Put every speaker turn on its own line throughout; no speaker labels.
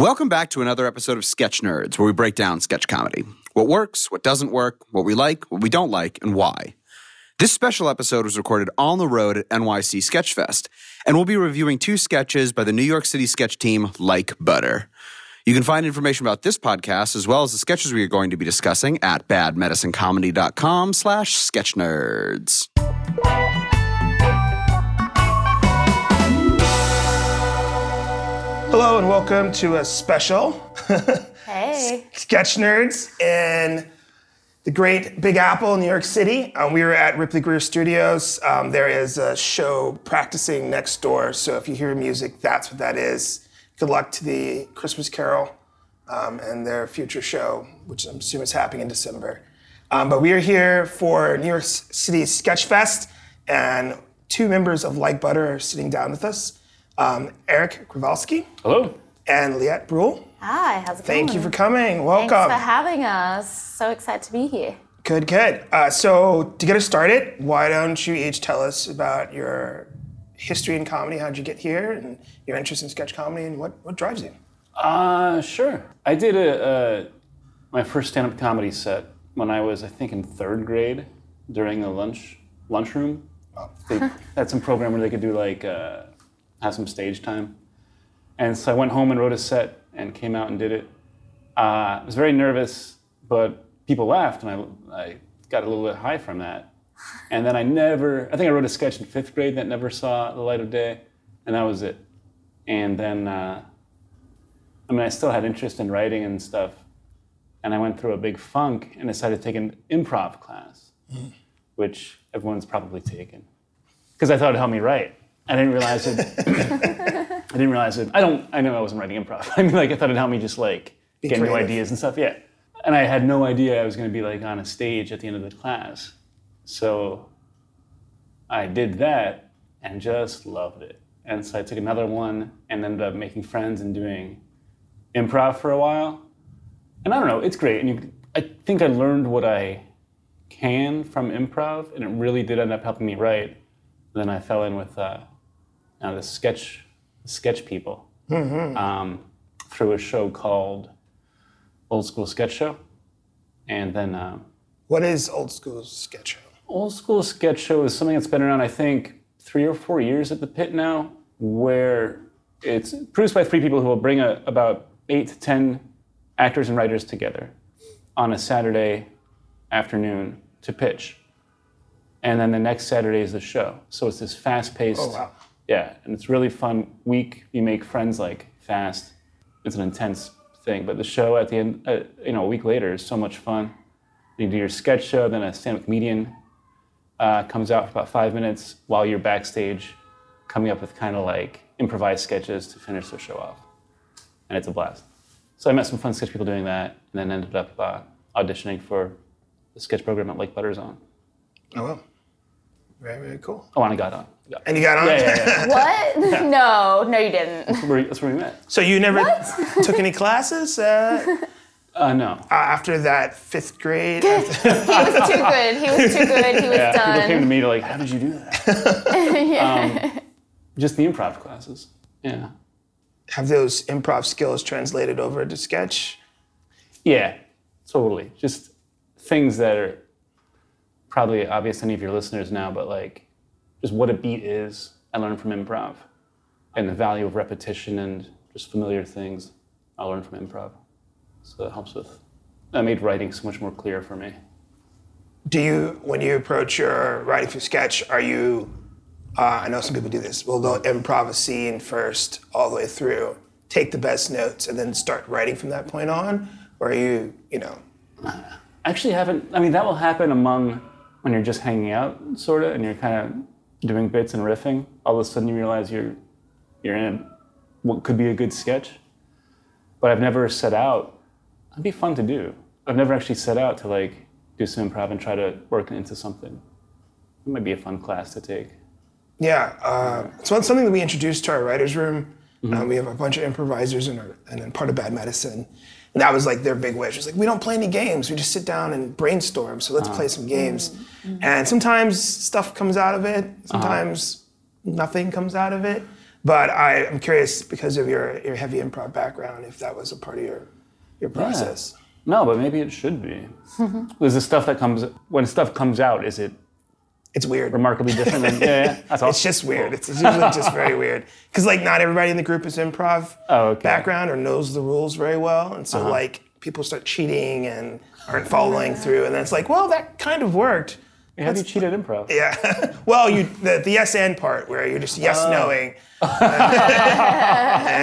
Welcome back to another episode of Sketch Nerds, where we break down sketch comedy. What works, what doesn't work, what we like, what we don't like, and why. This special episode was recorded on the road at NYC Sketchfest, and we'll be reviewing two sketches by the New York City sketch team Like Butter. You can find information about this podcast as well as the sketches we are going to be discussing at badmedicinecomedy.com slash sketchnerds.
Hello and welcome to a special
Hey.
Sketch Nerds in the great Big Apple, New York City. Um, we are at Ripley Grier Studios. Um, there is a show practicing next door, so if you hear music, that's what that is. Good luck to the Christmas Carol um, and their future show, which I'm assuming is happening in December. Um, but we are here for New York City Sketch Fest, and two members of Like Butter are sitting down with us. Um, Eric Kowalski
Hello.
and Liette Brule.
Hi, how's it
Thank
going?
Thank you for coming. Welcome.
Thanks for having us. So excited to be here.
Good, good. Uh, so to get us started, why don't you each tell us about your history in comedy? How'd you get here, and your interest in sketch comedy, and what, what drives you?
Uh, sure. I did a, uh, my first stand-up comedy set when I was, I think, in third grade during the lunch lunchroom. They had some program where they could do like uh, have some stage time, and so I went home and wrote a set and came out and did it. Uh, I was very nervous, but people laughed, and I, I got a little bit high from that. And then I never, I think I wrote a sketch in fifth grade that never saw the light of day, and that was it. And then. Uh, I mean, I still had interest in writing and stuff. And I went through a big funk and decided to take an improv class, which everyone's probably taken. Because I thought it'd help me write. I didn't realize it. I didn't realize it. I don't, I know I wasn't writing improv. I mean, like, I thought it'd help me just like get new ideas and stuff. Yeah. And I had no idea I was going to be like on a stage at the end of the class. So I did that and just loved it. And so I took another one and ended up making friends and doing improv for a while. And I don't know, it's great. And you, I think I learned what I can from improv, and it really did end up helping me write. Then I fell in with uh, uh, the sketch, sketch people um, through a show called Old School Sketch Show. And then uh,
What is old school sketch show?
Old School Sketch Show is something that's been around, I think, three or four years at the pit now, where it's produced by three people who will bring a, about eight to ten actors and writers together on a Saturday afternoon to pitch. And then the next Saturday is the show. So it's this fast paced,
Oh, wow.
Yeah, and it's really fun week. You make friends like fast. It's an intense thing, but the show at the end, uh, you know, a week later is so much fun. You do your sketch show, then a stand-up comedian uh, comes out for about five minutes while you're backstage, coming up with kind of like improvised sketches to finish the show off, and it's a blast. So I met some fun sketch people doing that, and then ended up uh, auditioning for the sketch program at Lake Butters on.
Oh, well. Very, very cool.
Oh, and I got on. Got-
And you got on?
Yeah, yeah, yeah.
What? No, no, you didn't.
That's where, that's where we met.
so you never took any classes uh,
Uh, no.
after that fifth grade?
He was too good. He was too good. He was
Yeah, people came to me to like, how did you do that? um, just the improv classes. Yeah.
Have those improv skills translated over to sketch?
Yeah, totally. Just things that are probably obvious to any of your listeners now, but like just what a beat is, I learned from improv. And the value of repetition and just familiar things, I learned from improv. So it helps with, that made writing so much more clear for me.
Do you, when you approach your writing for sketch, are you, uh, I know some people do this, well, they'll improv a scene first all the way through, take the best notes, and then start writing from that point on? Or are you, you know,
actually haven't i mean that will happen among when you're just hanging out sort of and you're kind of doing bits and riffing all of a sudden you realize you're you're in what could be a good sketch but i've never set out it'd be fun to do i've never actually set out to like do some improv and try to work into something it might be a fun class to take
Yeah, uh, it's one, something that we introduced to our writers' room. Uh, we have a bunch of improvisers in our, and then part of Bad Medicine. And that was like their big wish. It's like, we don't play any games. We just sit down and brainstorm. So let's play some games. Mm-hmm. And sometimes stuff comes out of it. Uh-huh. Sometimes nothing comes out of it. But I, I'm curious because of your, your heavy improv background, if that was a part of your your process.
No, but maybe it should be. Is the stuff that comes when stuff comes out? Is it
It's weird.
remarkably different? Than, yeah, yeah, that's all.
It's just weird. It's, it's usually just very weird. Because like not everybody in the group is improv
Oh, okay.
background or knows the rules very well, and so uh-huh. like people start cheating and aren't following through, and then it's like, well, that kind of worked.
Have you cheated improv?
Yeah. well, you the, the yes and part where you're just yes
Oh.
knowing. and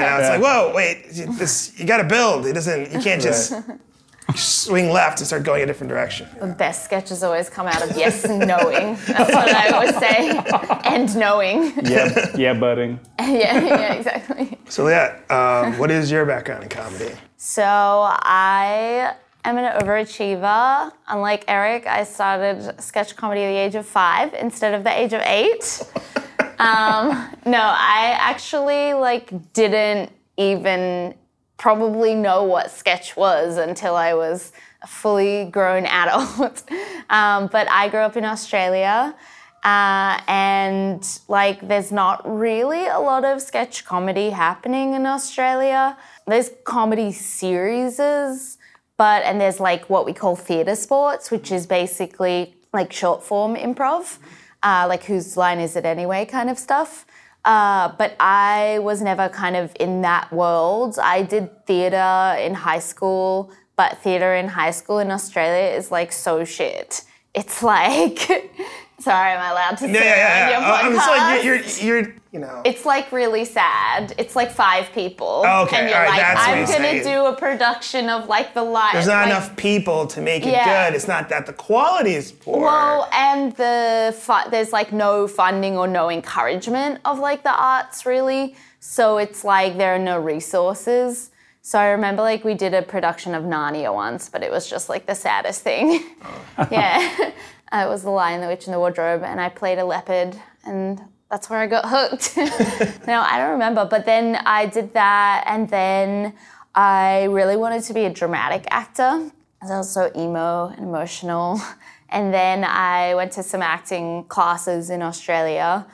I was like, whoa, wait, this you got to build. It doesn't. You can't just swing left and start going a different direction.
The best sketches always come out of yes knowing. That's what I always say. And knowing.
Yeah, yeah, budding.
yeah, yeah, exactly.
So yeah, um, what is your background in comedy?
So I am an overachiever. Unlike Eric, I started sketch comedy at the age of five instead of the age of eight. um, no, I actually like didn't even probably know what sketch was until I was a fully grown adult. um, but I grew up in Australia. Uh, and like, there's not really a lot of sketch comedy happening in Australia. There's comedy series, but and there's like what we call theatre sports, which is basically like short form improv, uh, like whose line is it anyway, kind of stuff. Uh, but I was never kind of in that world. I did theatre in high school, but theatre in high school in Australia is like so shit. It's like, sorry, am I allowed to say
Yeah, yeah, yeah. Uh, I'm just like you're, you're, you're you know.
It's like really sad. It's like five people.
Oh, okay,
And you're
right,
like, I'm gonna
saying.
do a production of like the live.
There's not
like,
enough people to make it
Yeah.
good. It's not that the quality is poor.
Well, and the fu- there's like no funding or no encouragement of like the arts really. So it's like there are no resources. So I remember like we did a production of Narnia once, but it was just like the saddest thing. yeah. Uh, it was The Lion, the Witch, and the Wardrobe, and I played a leopard, and that's where I got hooked. no, I don't remember. But then I did that, and then I really wanted to be a dramatic actor. I was also emo and emotional. And then I went to some acting classes in Australia,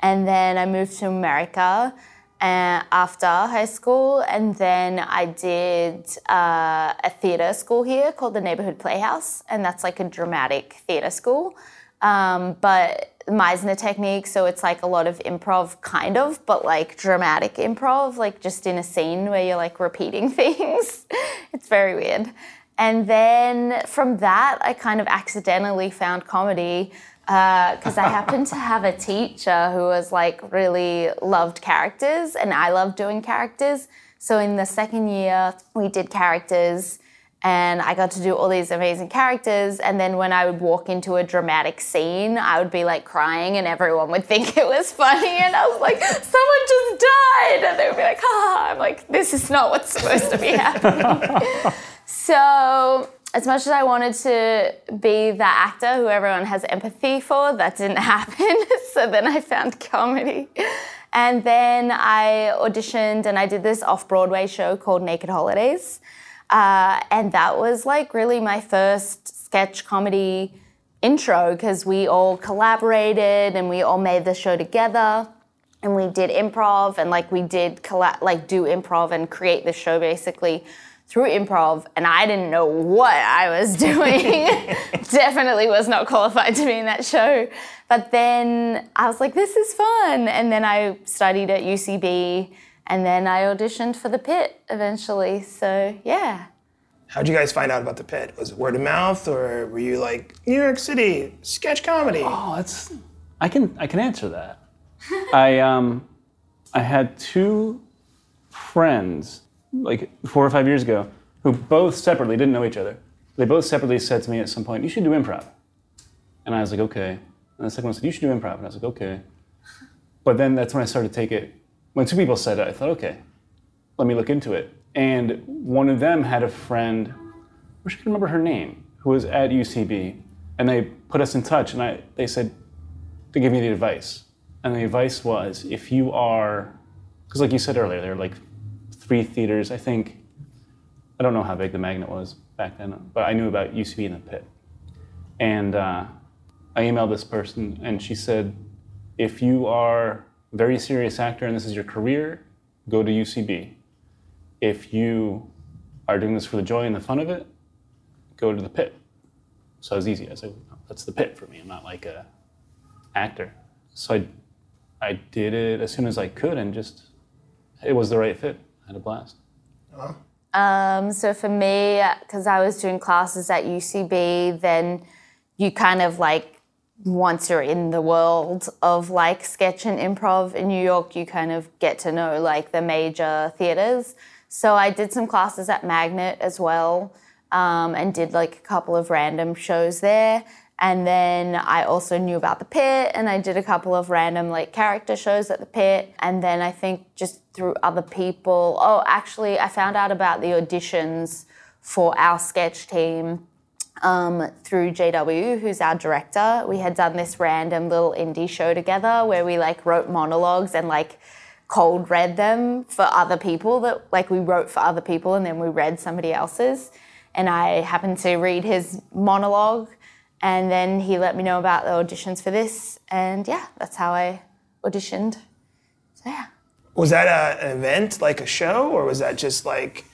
and then I moved to America uh, after high school, and then I did uh, a theatre school here called the Neighborhood Playhouse, and that's like a dramatic theatre school. Um, but Meisner technique, so it's like a lot of improv, kind of, but like dramatic improv, like just in a scene where you're like repeating things. it's very weird. And then from that, I kind of accidentally found comedy because I happened to have a teacher who was like really loved characters, and I loved doing characters. So in the second year, we did characters, and I got to do all these amazing characters. And then when I would walk into a dramatic scene, I would be like crying, and everyone would think it was funny. And I was like, someone just died, and they would be like, ah. I'm like, this is not what's supposed to be happening. So, as much as I wanted to be the actor who everyone has empathy for, that didn't happen. so then I found comedy. And then I auditioned and I did this off Broadway show called Naked Holidays. Uh, and that was like really my first sketch comedy intro because we all collaborated and we all made the show together and we did improv and like we did colla- like do improv and create the show basically through improv and I didn't know what I was doing. Definitely was not qualified to be in that show. But then I was like this is fun and then I studied at UCB and then I auditioned for the pit eventually. So, yeah.
How'd you guys find out about the pit? Was it word of mouth, or were you like New York City sketch comedy?
Oh, that's I can I can answer that. I um I had two friends like four or five years ago who both separately didn't know each other. They both separately said to me at some point, "You should do improv," and I was like, "Okay." And the second one said, "You should do improv," and I was like, "Okay." But then that's when I started to take it. When two people said it, I thought, "Okay, let me look into it." And one of them had a friend, I wish I could remember her name, who was at UCB, and they put us in touch, and I they said to give me the advice. And the advice was if you are, because like you said earlier, they're like three theaters. I think, I don't know how big the magnet was back then, but I knew about UCB and the pit. And uh, I emailed this person, and she said, if you are a very serious actor and this is your career, go to UCB. If you are doing this for the joy and the fun of it, go to the pit. So it was easy. I was like, that's the pit for me. I'm not like a actor. So I, I did it as soon as I could and just, it was the right fit. I had a blast.
Um, so for me, because I was doing classes at UCB, then you kind of like once you're in the world of like sketch and improv in New York, you kind of get to know like the major theaters. So I did some classes at Magnet as well, um, and did like a couple of random shows there. And then I also knew about the pit and I did a couple of random like character shows at the pit. And then I think just through other people, oh, actually, I found out about the auditions for our sketch team um, through JW, who's our director. We had done this random little indie show together where we like wrote monologues and like cold read them for other people that like we wrote for other people and then we read somebody else's. And I happened to read his monologue and then he let me know about the auditions for this. And yeah, that's how I auditioned. So yeah.
Was that a, an event, like a show, or was that just like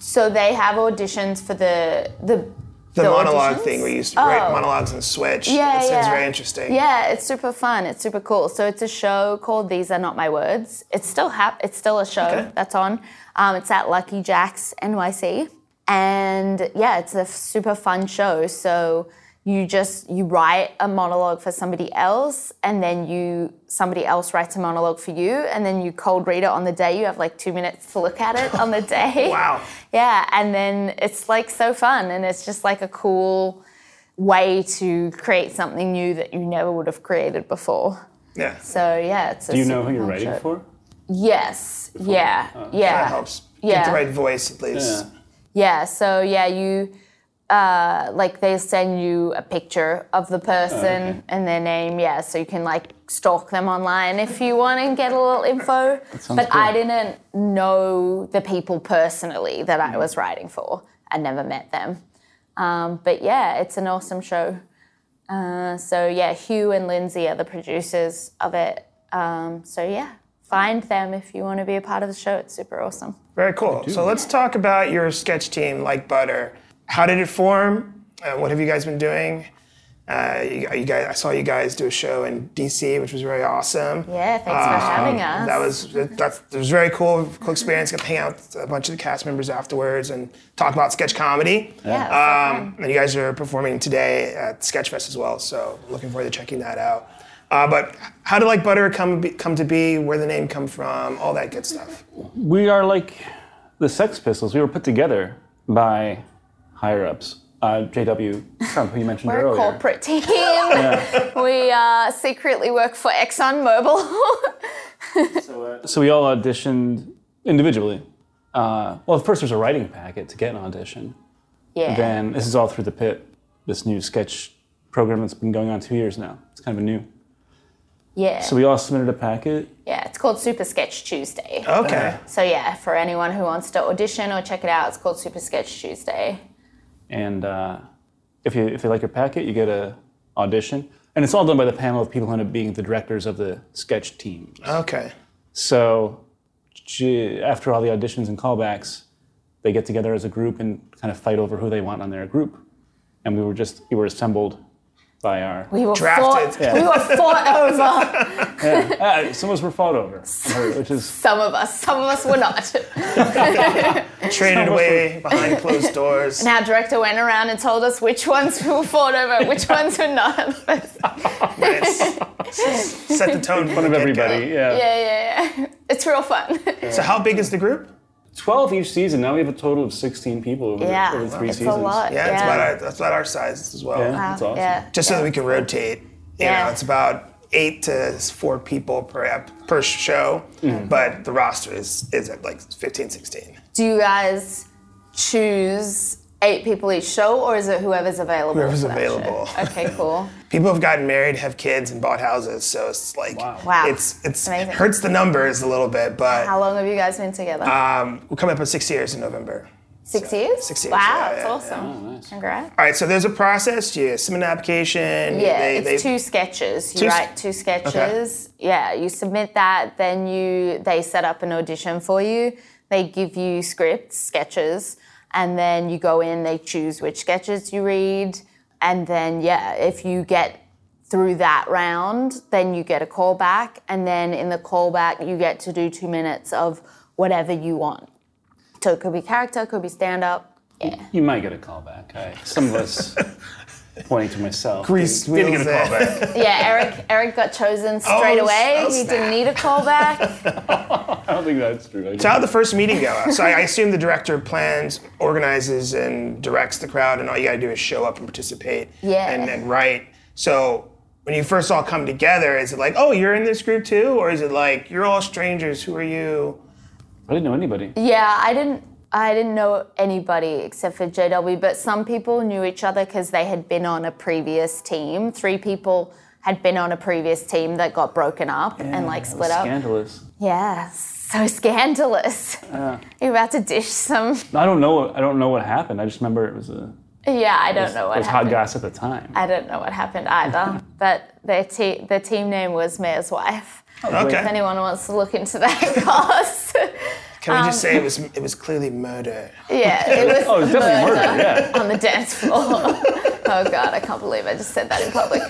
So they have auditions for the the
the, monologue
auditions?
thing where you used to write
Oh.
monologues and switch?
Yeah,
It sounds very interesting.
Yeah, it's super fun. It's super cool. So it's a show called These Are Not My Words. It's still hap- It's still a show
Okay.
that's on. Um, it's at Lucky Jack's NYC, and yeah, it's a super fun show. So you just you write a monologue for somebody else, and then you somebody else writes a monologue for you, and then you cold read it on the day. You have like two minutes to look at it on the day.
Wow.
Yeah, and then it's like so fun, and it's just like a cool way to create something new that you never would have created before.
Yeah.
So yeah, it's. A
Do you know who you're
fun
writing
show.
for?
Yes. Yeah. Oh. yeah.
That helps. Get the right voice at least.
Yeah.
Yeah. So yeah, you. Uh, like they send you a picture of the person
okay.
and their name, yeah, so you can like stalk them online if you want and get a little info.
sounds
But I didn't know the people personally that I was writing for. I never met them. Um, but yeah, it's an awesome show. Uh, so yeah, Hugh and Lindsay are the producers of it. Um, so yeah, find them if you want to be a part of the show. It's super awesome.
Very cool. So let's talk about your sketch team, like Butter. How did it form? Uh, what have you guys been doing? Uh, you, you guys, I saw you guys do a show in DC, which was very awesome.
Yeah, thanks for having us.
Um, That was that's it was very cool, cool experience. Got to hang out with a bunch of the cast members afterwards and talk about sketch comedy.
yeah. it's so.
Um, and you guys are performing today at Sketchfest as well, so looking forward to checking that out. Uh, but how did like Butter come be, come to be? Where the name come from? All that good stuff.
We are like the Sex Pistols. We were put together by higher ups. Uh, JW Trump, who you mentioned
We're a
earlier.
corporate team. we uh, secretly work for ExxonMobil.
So we all auditioned individually. Uh, well, first there's a writing packet to get an audition.
yeah.
Then this is all through the pit, this new sketch program that's been going on two years now. It's kind of a new.
yeah.
So we all submitted a packet.
yeah, it's called Super Sketch Tuesday.
Okay.
So yeah, for anyone who wants to audition or check it out, it's called Super Sketch Tuesday.
And uh, if you if you like your packet, you get a audition, and it's all done by the panel of people who end up being the directors of the sketch teams.
Okay.
So after all the auditions and callbacks, they get together as a group and kind of fight over who they want on their group. And we were just we were assembled by our.
We were
Drafted.
fought. We were fought over.
Ah, some of us were fought over, which is
Some of us. Some of us were not.
Traded away behind closed doors.
And our director went around and told us which ones we were fought over, which ones were not.
Nice. Set the tone
fun of everybody. Yeah.
yeah, yeah, yeah. It's real fun.
So how big is the group?
Twelve each season. Now we have a total of sixteen people over,
Yeah,
the, over the three
it's
seasons.
a lot.
Yeah, it's about our, that's about our size as well.
Yeah,
Wow,
that's awesome.
Yeah.
Just so that we can rotate. You
Yeah.
know, it's about eight to four people per ep- per show,
Mm-hmm.
but the roster is is at like 15, 16.
Do you guys choose eight people each show, or is it whoever's available?
Whoever's available.
show? Okay, cool.
People have gotten married, have kids, and bought houses, so it's like
Wow.
Wow.
it's it's it
Amazing.
hurts the numbers a little bit, but
How long have you guys been together?
um, we're coming up on six years in November.
Six years?
Six years,
Wow,
yeah,
that's
yeah,
awesome.
nice.
Congrats.
All right, so there's a process. You submit an application.
Yeah,
they-
it's
they-
two sketches. You
Two s-
write two sketches. Yeah, you submit that, then you they set up an audition for you. They give you scripts, sketches, and then you go in, they choose which sketches you read, and then yeah, if you get through that round, then you get a callback, and then in the callback you get to do 2 minutes of whatever you want. So it could be character, it could be stand up. Yeah.
You might get a call back. Some of us, pointing to myself,
Grease
didn't, didn't get a
wheels
call
there.
back.
Yeah, Eric Eric got chosen straight
Oh,
away.
oh,
he
snap.
didn't need a callback.
I don't think that's true. I
So how'd the first meeting go? So I, I assume the director plans, organizes, and directs the crowd, and all you gotta do is show up and participate
Yeah.
and, and write. So when you first all come together, is it like, oh, you're in this group too? Or is it like, you're all strangers, who are you?
I didn't know anybody.
Yeah, I didn't. I didn't know anybody except for JW, but some people knew each other because they had been on a previous team. Three people had been on a previous team that got broken up and like split
was
up.
Scandalous.
Yeah, so scandalous. You're about to dish some.
I don't know. I don't know what happened. I just remember it was a.
Yeah, I don't know
it
what
was hot
happened.
gas at the time.
I don't know what happened either. but their te- the team name was Mayor's Wife. Oh, if
Okay.
anyone wants to look into that cast.
Can we
Um,
just say it was it was clearly murder?
yeah, it was.
Oh, it's definitely murder. Yeah.
on the dance floor. oh god, I can't believe I just said that in public.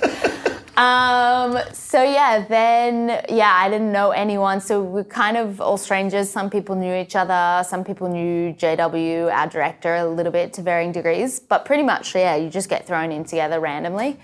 Um, so yeah, then yeah, I didn't know anyone. So we're kind of all strangers. Some people knew each other. Some people knew JW, our director, a little bit to varying degrees. But pretty much, yeah, you just get thrown in together randomly.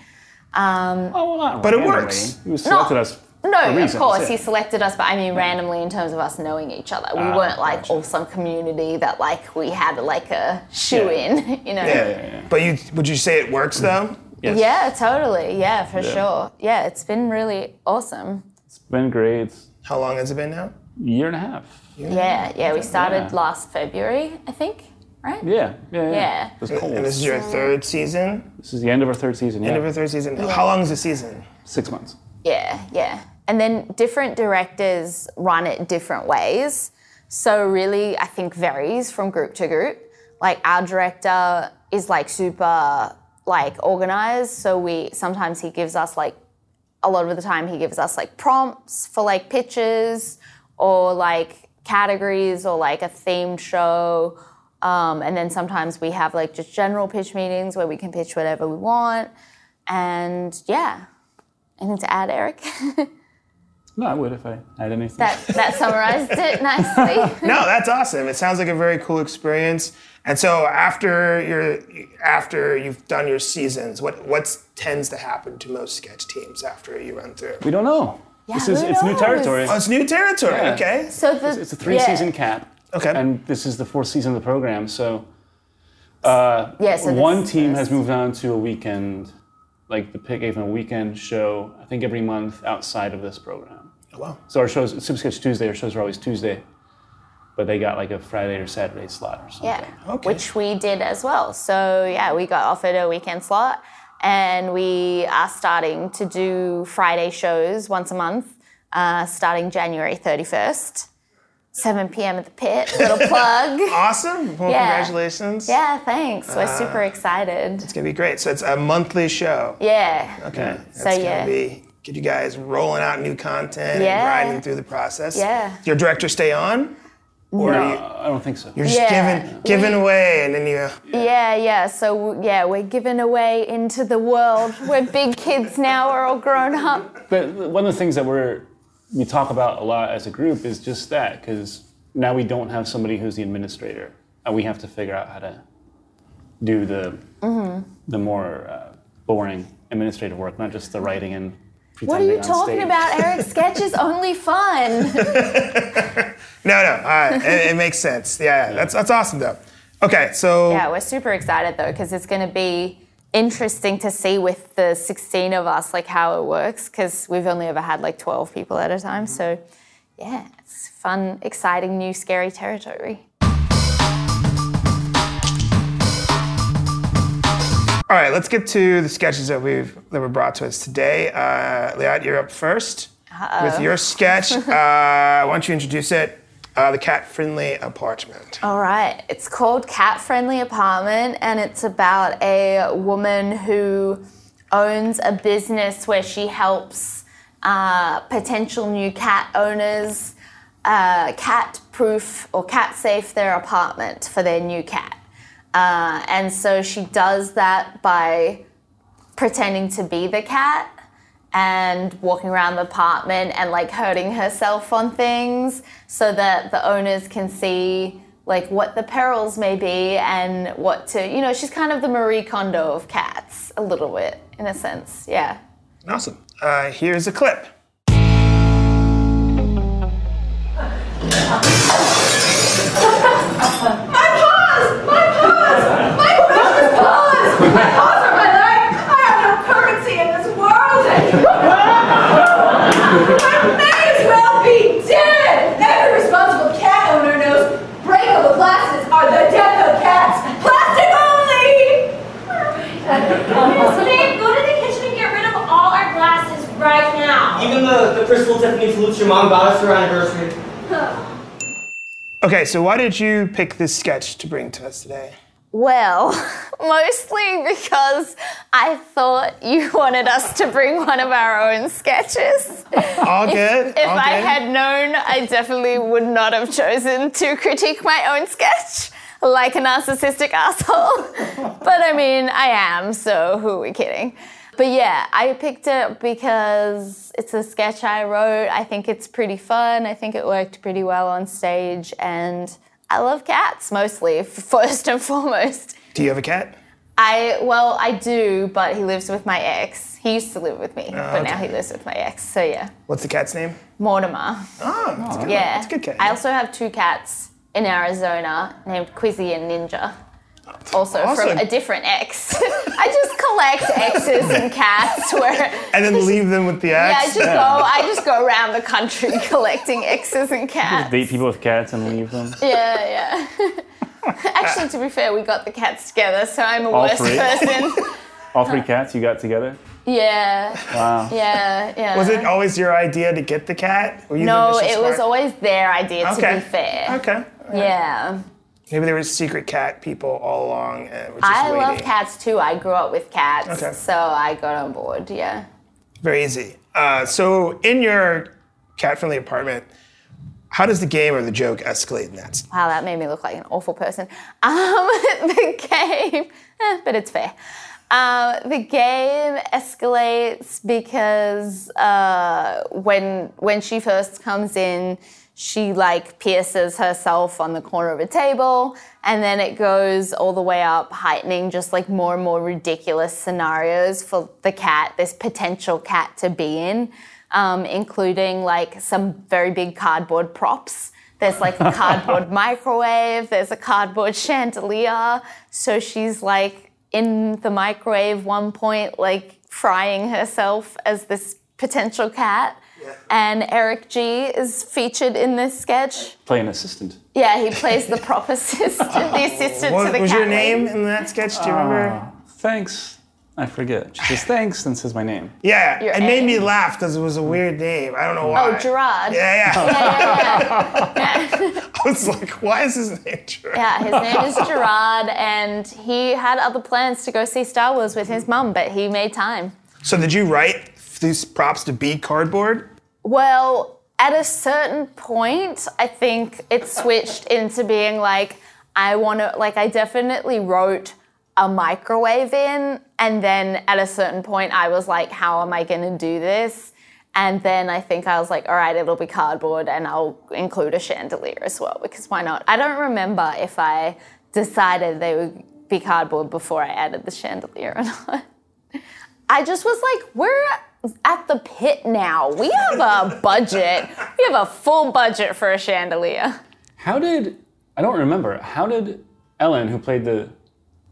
Um,
Oh, well, not
But it
randomly.
works.
He selected us.
No,
for
of course,
yeah.
he selected us, but I mean randomly in terms of us knowing each other. We
Ah,
weren't like
gotcha.
all some community that like we had like a shoe
Yeah.
in, you know.
Yeah.
yeah, yeah.
But you would you say it works though?
Yes.
Yeah, totally. Yeah, for
Yeah.
sure. Yeah, it's been really awesome.
It's been great.
How long has it been now?
year and a half.
Yeah, yeah. We started
Yeah.
last February, I think. Right?
Yeah, yeah, yeah.
Yeah.
It was cold.
And this is your third season.
This is the end of our third season. Yeah,
End of our third season. How long is the season?
six months.
Yeah, yeah. And then different directors run it different ways. So really, I think varies from group to group. Like our director is like super like organized. So we sometimes he gives us like a lot of the time he gives us like prompts for like pitches or like categories or like a themed show. Um, and then sometimes we have like just general pitch meetings where we can pitch whatever we want. And yeah, anything to add, Eric?
No, I would if I had anything.
that that summarized it nicely.
No, that's awesome. It sounds like a very cool experience. And so after your after you've done your seasons, what what tends to happen to most sketch teams after you run through?
we don't know.
Yeah,
this is
who
it's new territory.
Oh, it's new territory.
Yeah.
Okay.
So the
It's a three-season cap.
Okay.
And this is the fourth season of the program. So, uh,
Yeah, so
one team
first.
has moved on to a weekend, like the pick even a weekend show. I think every month outside of this program.
Oh, wow.
So our shows, Super Sketch Tuesday, our shows are always Tuesday, but they got like a Friday or Saturday slot or something.
Yeah,
Okay.
which we did as well. So yeah, we got offered a weekend slot, and we are starting to do Friday shows once a month, uh, starting January thirty first, seven p.m. at the Pit. Little plug.
Awesome. Well,
Yeah.
congratulations.
Yeah, thanks. We're uh, super excited.
It's gonna be great. So it's a monthly show.
Yeah.
Okay.
So,
That's
yeah.
gonna be get you guys rolling out new content
Yeah.
and riding through the process.
Yeah.
Does your director stay on? Or
No,
you,
I don't think so.
you're just
Yeah.
giving giving away and then you
Yeah, yeah. So yeah, we're giving away into the world. We're big kids now. We're all grown up.
But one of the things that we're we talk about a lot as a group is just that because now we don't have somebody who's the administrator, and we have to figure out how to do the
Mm-hmm.
the more uh, boring administrative work, not just the writing and
What are you talking
stage.
about? Eric's sketch is only fun.
No, no. All right. it, it makes sense. Yeah, yeah. That's that's awesome though. Okay, so
Yeah, we're super excited though because it's going to be interesting to see with the 16 of us like how it works because we've only ever had like 12 people at a time. So yeah, it's fun, exciting, new, scary territory.
all right, let's get to the sketches that we've that were brought to us today. Uh, Liat, you're up 1st with your sketch. uh, why don't you introduce it? Uh, the cat friendly apartment.
All right. It's called Cat Friendly Apartment, and it's about a woman who owns a business where she helps uh, potential new cat owners uh, cat proof or cat safe their apartment for their new cat. Uh, and so she does that by pretending to be the cat and walking around the apartment and like hurting herself on things so that the owners can see like what the perils may be and what to you know she's kind of the marie kondo of cats a little bit in a sense yeah
Awesome. Uh, here's a clip.
My paws! My paws! My precious paws! My paws are my life! I have no permanency in this world anymore! I may as well be dead! Every responsible cat owner knows breakable glasses are the death of cats! Plastic only!
Babe, go to the kitchen and get rid of all our glasses right now.
Even the, the crystal Tiffany flutes your mom got us for our anniversary.
Okay, so why did you pick this sketch to bring to us today?
well mostly because i thought you wanted us to bring one of our own sketches
All good.
If
all
I
good.
had known, I definitely would not have chosen to critique my own sketch like a narcissistic asshole. but I mean, I am, so who are we kidding? But yeah, I picked it because it's a sketch I wrote. I think it's pretty fun. I think it worked pretty well on stage, and I love cats mostly, first and foremost.
Do you have a cat?
I well, I do, but he lives with my ex. He used to live with me, oh, but now he lives with my ex. So yeah,
What's the cat's name?
Mortimer.
Oh, that's good.
Yeah.
That's a good cat.
I also have two cats in Arizona named Quizzy and Ninja. Also
Awesome.
from a different ex. I just collect exes and cats where
and then leave them with the ex.
yeah, I
ex.
just go I just go around the country collecting exes and cats.
Date people with cats and leave them.
Yeah, yeah. Actually, to be fair, we got the cats together, so I'm a
All
worse
three?
person.
All three cats you got together?
Yeah,
Wow.
yeah, yeah.
Was it always your idea to get the cat? Were you
No,
initial
it was always their idea.
Okay.
To be fair.
Okay.
Yeah.
Maybe there were secret cat people all along and just
I
waiting.
love cats too. I grew up with cats,
Okay.
so I got on board. Yeah.
Very easy. Uh, so in your cat-friendly apartment, how does the game or the joke escalate in that?
Wow, that made me look like an awful person. Um, the game, eh, but it's fair. Um, the game escalates because uh, when when she first comes in, she like pierces herself on the corner of a table, and then it goes all the way up, heightening just like more and more ridiculous scenarios for the cat, this potential cat to be in, um, including like some very big cardboard props. There's like a cardboard microwave, there's a cardboard chandelier. So she's like in the microwave one point, like frying herself as this potential cat. And Eric G is featured in this sketch.
Play an assistant.
Yeah, he plays the prop assistant, the assistant
What
to the
was
cat.
your name
lady.
in that sketch? Do you remember?
Ah, thanks. I forget. She says thanks and says my name.
Yeah,
Your
it made me laugh because it was a weird name. I don't know why.
Oh, Gerard.
Yeah, yeah.
Yeah, yeah, yeah.
I was like, why is his name Gerard?
Yeah, his name is Gerard, and he had other plans to go see Star Wars with his mum, but he made time.
So did you write these props to be cardboard?
Well, at a certain point, I think it switched into being like, I want to, like, I definitely wrote a microwave in, and then at a certain point, I was like, how am I going to do this? And then I think I was like, all right, it'll be cardboard, and I'll include a chandelier as well, because why not? I don't remember if I decided they would be cardboard before I added the chandelier or not. I just was like, we're at the pit now. We have a budget. We have a full budget for a chandelier.
How did I don't remember. How did Ellen, who played the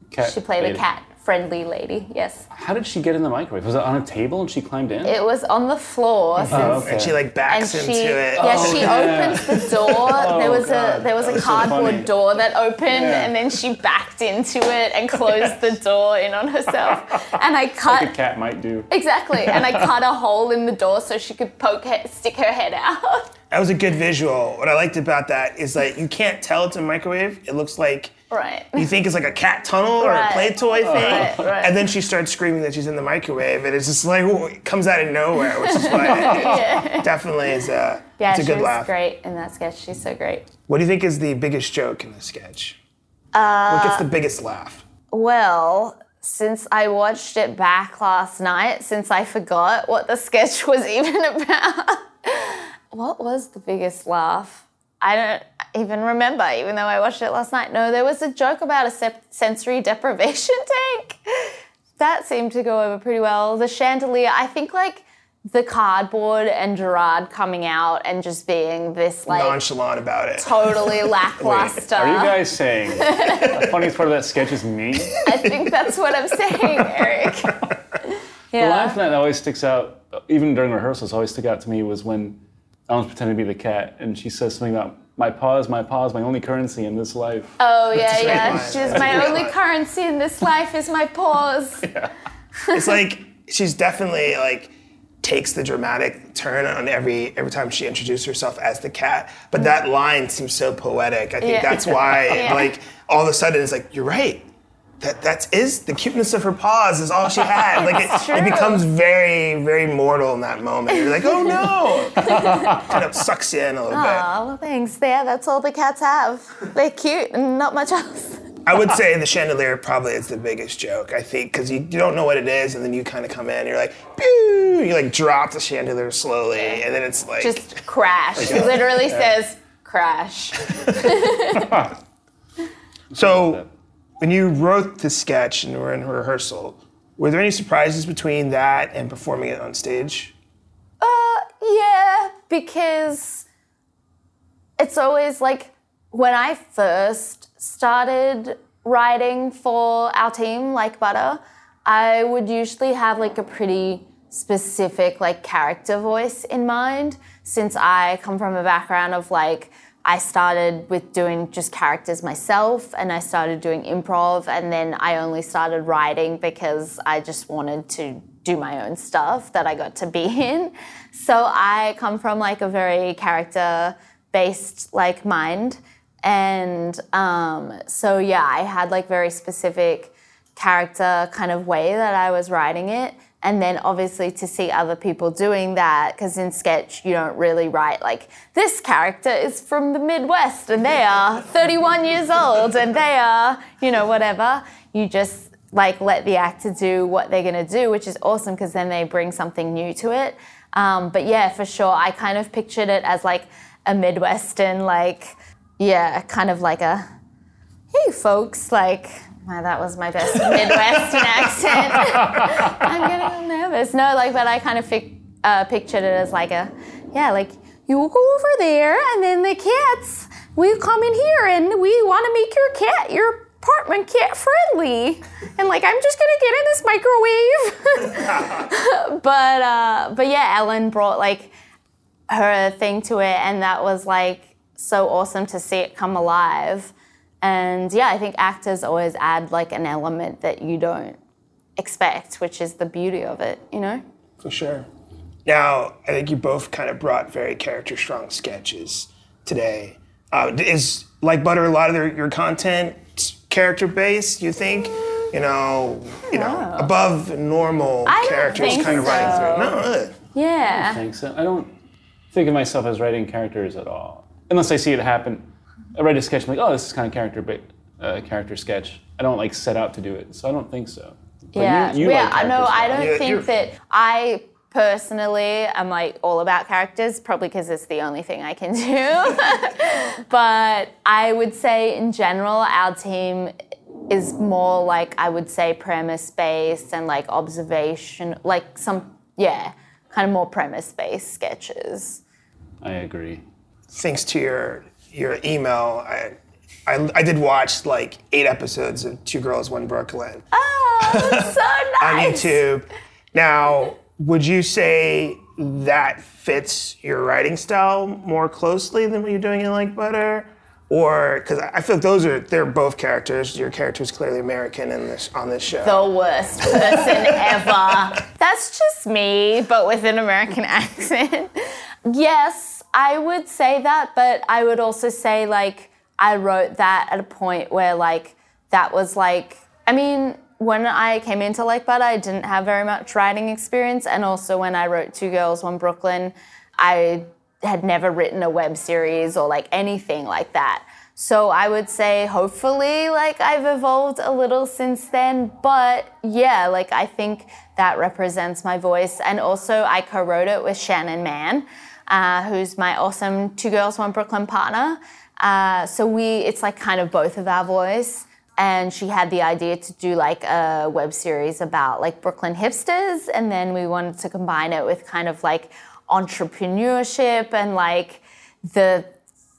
cat
She played
lady,
cat friendly lady. Yes.
How did she get in the microwave? Was it on a table and she climbed in?
It was on the floor oh, since
okay.
And she like
and
backs
she
into it.
yeah
Oh,
she
yeah.
opens the door. Oh, there was
God.
a there was
That
a
was
cardboard
funny.
door that opened,
Yeah.
and then she backed into it and closed the door in on herself. And I cut
like a cat might do.
exactly, and I cut a hole in the door so she could poke he- stick her head out.
That was a good visual. What I liked about that is like you can't tell it's a microwave. It looks like
right.
you think it's like a cat tunnel or
Right.
a play toy thing,
Right, right.
and then she starts screaming that she's in the microwave, and it's just like ooh, it comes out of nowhere, which is why it definitely is a
Yeah,
it's a
she was
laugh.
great in that sketch. She's so great.
What do you think is the biggest joke in the sketch? what gets the
Uh,
biggest laugh?
Well, since I watched it back last night, since I forgot what the sketch was even about, what was the biggest laugh? I don't even remember, even though I watched it last night. No, there was a joke about a sep- sensory deprivation tank. That seemed to go over pretty well. The chandelier, I think like the cardboard and Gerard coming out and just being this like
Nonchalant about it.
totally lackluster.
Are you guys saying the funniest part of that sketch is me?
I think that's what I'm saying, Eric.
The laugh that always sticks out, even during rehearsals, always stick out to me was when Ellen's pretending to be the cat and she says something about my paws, my paws, my only currency in this life.
Oh yeah,
a
yeah.
line.
She's my only currency in this life is my paws. Yeah.
It's like she's definitely like takes the dramatic turn on every every time she introduces herself as the cat. But mm. that line seems so poetic. I think
Yeah.
that's why
Yeah.
like all of a sudden it's like you're right. That that is the cuteness of her paws is all she had. Like it, it becomes very very mortal in that moment. You're like oh no, kind of sucks you in a little bit.
Oh, well, thanks. Yeah, that's all the cats have. They're cute and not much else.
I would say the chandelier probably is the biggest joke. I think because you, you don't know what it is, and then you kind of come in, and you're like, Pew! you like drop the chandelier slowly, and then it's like
Just crash. It literally says crash.
So, when you wrote the sketch and were in rehearsal, were there any surprises between that and performing it on stage?
Uh, yeah, because it's always like when I first started writing for our team, like Butter, I would usually have like a pretty specific like character voice in mind since I come from a background of like I started with doing just characters myself and I started doing improv and then I only started writing because I just wanted to do my own stuff that I got to be in. So I come from like a very character based like mind and um, so yeah, I had like very specific character kind of way that I was writing it. And then obviously to see other people doing that, because in sketch you don't really write like this character is from the Midwest and they are 31 years old and they are, you know, whatever. You just like let the actor do what they're gonna do, which is awesome because then they bring something new to it. Um, but yeah, for sure, I kind of pictured it as like a Midwestern, like, yeah, kind of like a hey folks, like wow, that was my best Midwestern accent. I'm getting nervous. No, like, but I kind of fic- uh, pictured it as like a, yeah, like you go over there and then the cats will come in here and we want to make your cat, your apartment cat friendly. And like, I'm just gonna get in this microwave. but uh, but yeah, Ellen brought like her thing to it, and that was like so awesome to see it come alive. And yeah, I think actors always add like an element that you don't expect, which is the beauty of it, you know?
For sure. Now, I think you both kind of brought very character strong sketches today. Uh, is like butter a lot of their, your content character based? You think? You know, you know, above normal
I
characters kind of running
so.
through. No, really.
Yeah.
I think so. I don't think of myself as writing characters at all, unless I see it happen. I write a sketch, I'm like, oh, this is kind of character, ba- uh, character sketch. I don't like set out to do it, so I don't think so. But
Yeah,
you
yeah.
like
I know.
characters
I
a lot.
don't
Yeah,
think
you're-
that I personally am like all about characters, probably because it's the only thing I can do. but I would say, in general, our team is more like I would say premise based and like observation, like some yeah, kind of more premise based sketches.
I agree.
Thanks to your your email, I I, I did watch like eight episodes of Two Girls, One Brooklyn
Oh, that's so
on. YouTube. Now, would you say that fits your writing style more closely than what you're doing in Like Butter? Or because I feel like those are they're both characters. Your character is clearly American in this on this show.
The worst person ever. That's just me, but with an American accent. Yes, I would say that, but I would also say like I wrote that at a point where like that was like I mean when I came into Like Butter, I didn't have very much writing experience, and also when I wrote Two Girls, One Brooklyn, I had never written a web series or like anything like that. So I would say hopefully like I've evolved a little since then, but yeah, like I think that represents my voice. And also I co-wrote it with Shannon Mann, uh, who's my awesome Two Girls One Brooklyn partner. Uh, so we, it's like kind of both of our voice. And she had the idea to do like a web series about like Brooklyn hipsters, and then we wanted to combine it with kind of like entrepreneurship and like the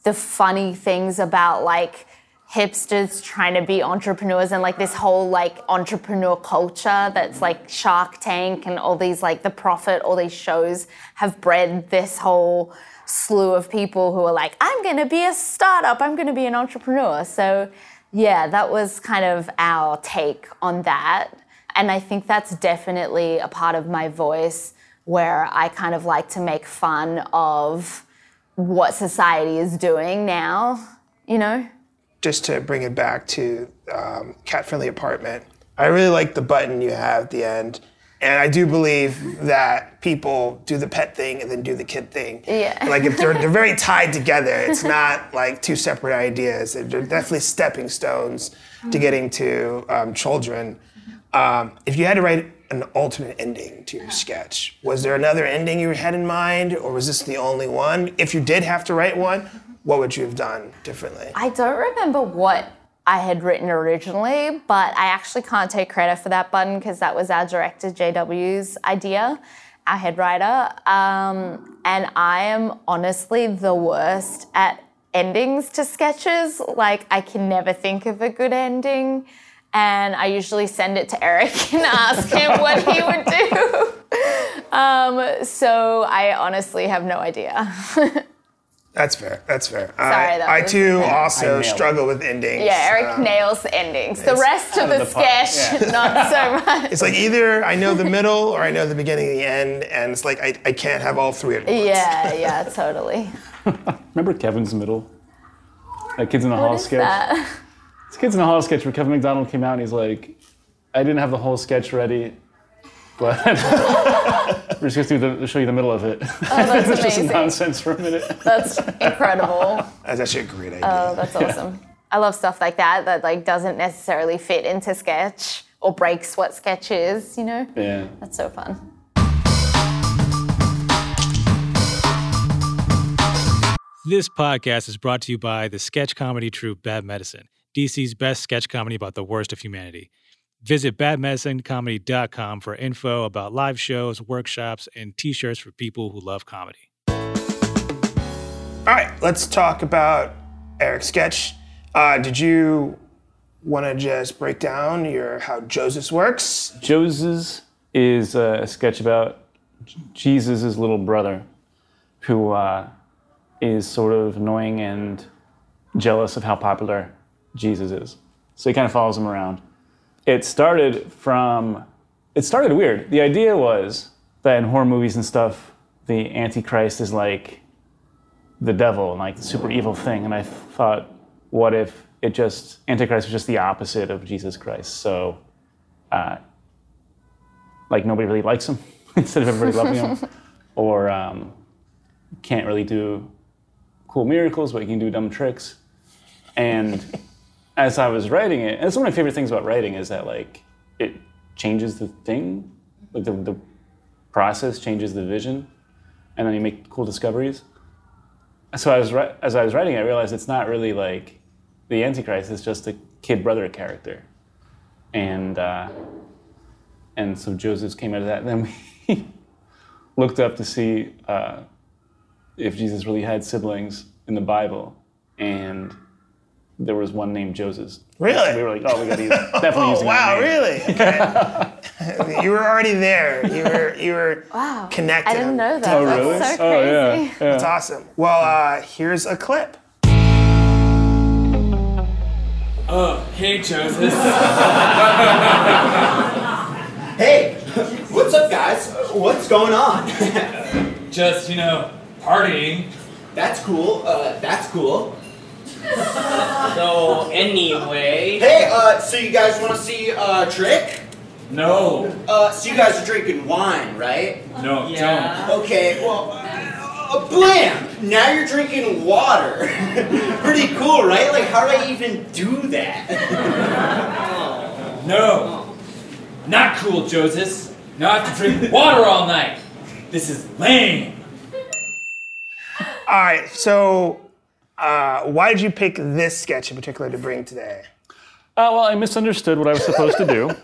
the funny things about like hipsters trying to be entrepreneurs and like this whole like entrepreneur culture that's like Shark Tank and all these like the profit all these shows have bred this whole slew of people who are like I'm going to be a startup. I'm going to be an entrepreneur. So yeah that was kind of our take on that. And I think that's definitely a part of my voice where I kind of like to make fun of what society is doing now, you know?
Just to bring it back to um, cat friendly apartment. I really like the button you have at the end and i do believe that people do the pet thing and then do the kid thing.
Yeah.
like if they're, they're very tied together it's not like two separate ideas. They're definitely stepping stones to getting to um, children. Um, if you had to write an alternate ending to your sketch was there another ending you had in mind or was this the only one? If you did have to write one what would you have done differently
I don't remember what I had written originally, but I actually can't take credit for that button because that was our director JW's idea, our head writer. Um, and I am honestly the worst at endings to sketches. Like, I can never think of a good ending. And I usually send it to Eric and ask him what he would do. Um, so I honestly have no idea.
That's fair. That's fair.
Sorry,
I,
that
I
was-
too
I
also
nailed it.
struggle with endings.
Yeah, Eric
Um,
nails the endings. The rest of the
the park,
sketch, not so much.
It's like either I know the middle or I know the beginning and the end, and it's like I, I can't have all three at once.
Yeah, yeah, totally.
Remember Kevin's middle? That Kids in the Hall
What is
sketch?
that?
It's Kids in the Hall sketch where Kevin McDonald came out and he's like, I didn't have the whole sketch ready, but we're just going to show you the middle of it.
Oh, that's
it's just
amazing.
nonsense for a minute.
That's incredible.
That's actually a great idea.
Oh, that's awesome. I love stuff like that that like doesn't necessarily fit into sketch or breaks what sketch is, you know?
Yeah.
That's so fun.
This podcast is brought to you by the sketch comedy troupe Bad Medicine, DC's best sketch comedy about the worst of humanity. Visit badmedicinecomedy.com for info about live shows, workshops, and t shirts for people who love comedy.
all right, let's talk about Eric's sketch. Uh, did you want to just break down your how Joseph works?
Joses is a sketch about Jesus' little brother who uh, is sort of annoying and jealous of how popular Jesus is. So he kind of follows him around. It started from, it started weird. The idea was that in horror movies and stuff, the Antichrist is like the devil and like the super evil thing. And I thought, what if it just, Antichrist was just the opposite of Jesus Christ? So uh, like nobody really likes him instead of everybody loving him, or um, can't really do cool miracles, but he can do dumb tricks. And as I was writing it, and it's one of my favorite things about writing is that like it changes the thing, like the, the process changes the vision, and then you make cool discoveries. So I was as I was writing, I realized it's not really like the Antichrist; it's just a kid brother character, and. Uh, and so Joseph came out of that. And then we looked up to see uh, if Jesus really had siblings in the Bible, and there was one named Joses.
Really?
We were like, oh, we got to use definitely
Oh
using
wow,
that name.
really? Okay. you were already there. You were you were
Wow.
connected.
I didn't know that.
Oh,
That's
really?
so crazy.
Oh, yeah. yeah.
That's awesome. Well, uh, here's a clip.
Oh, hey, Joseph.
Hey, what's up, guys? What's going on?
Just, you know, partying.
that's cool. Uh, that's cool.
So anyway,
Hey, uh, so you guys want to see a trick?
No,
Uh, so you guys are drinking wine, right?
no,
Yeah.
Okay, well, uh, blam! Now you're drinking water. Pretty cool, right? Like, how do I even do that?
No. Not cool, Joseph. Now I have to drink water all night. This is lame.
All right. So, uh, why did you pick this sketch in particular to bring today?
Uh, well, I misunderstood what I was supposed to do.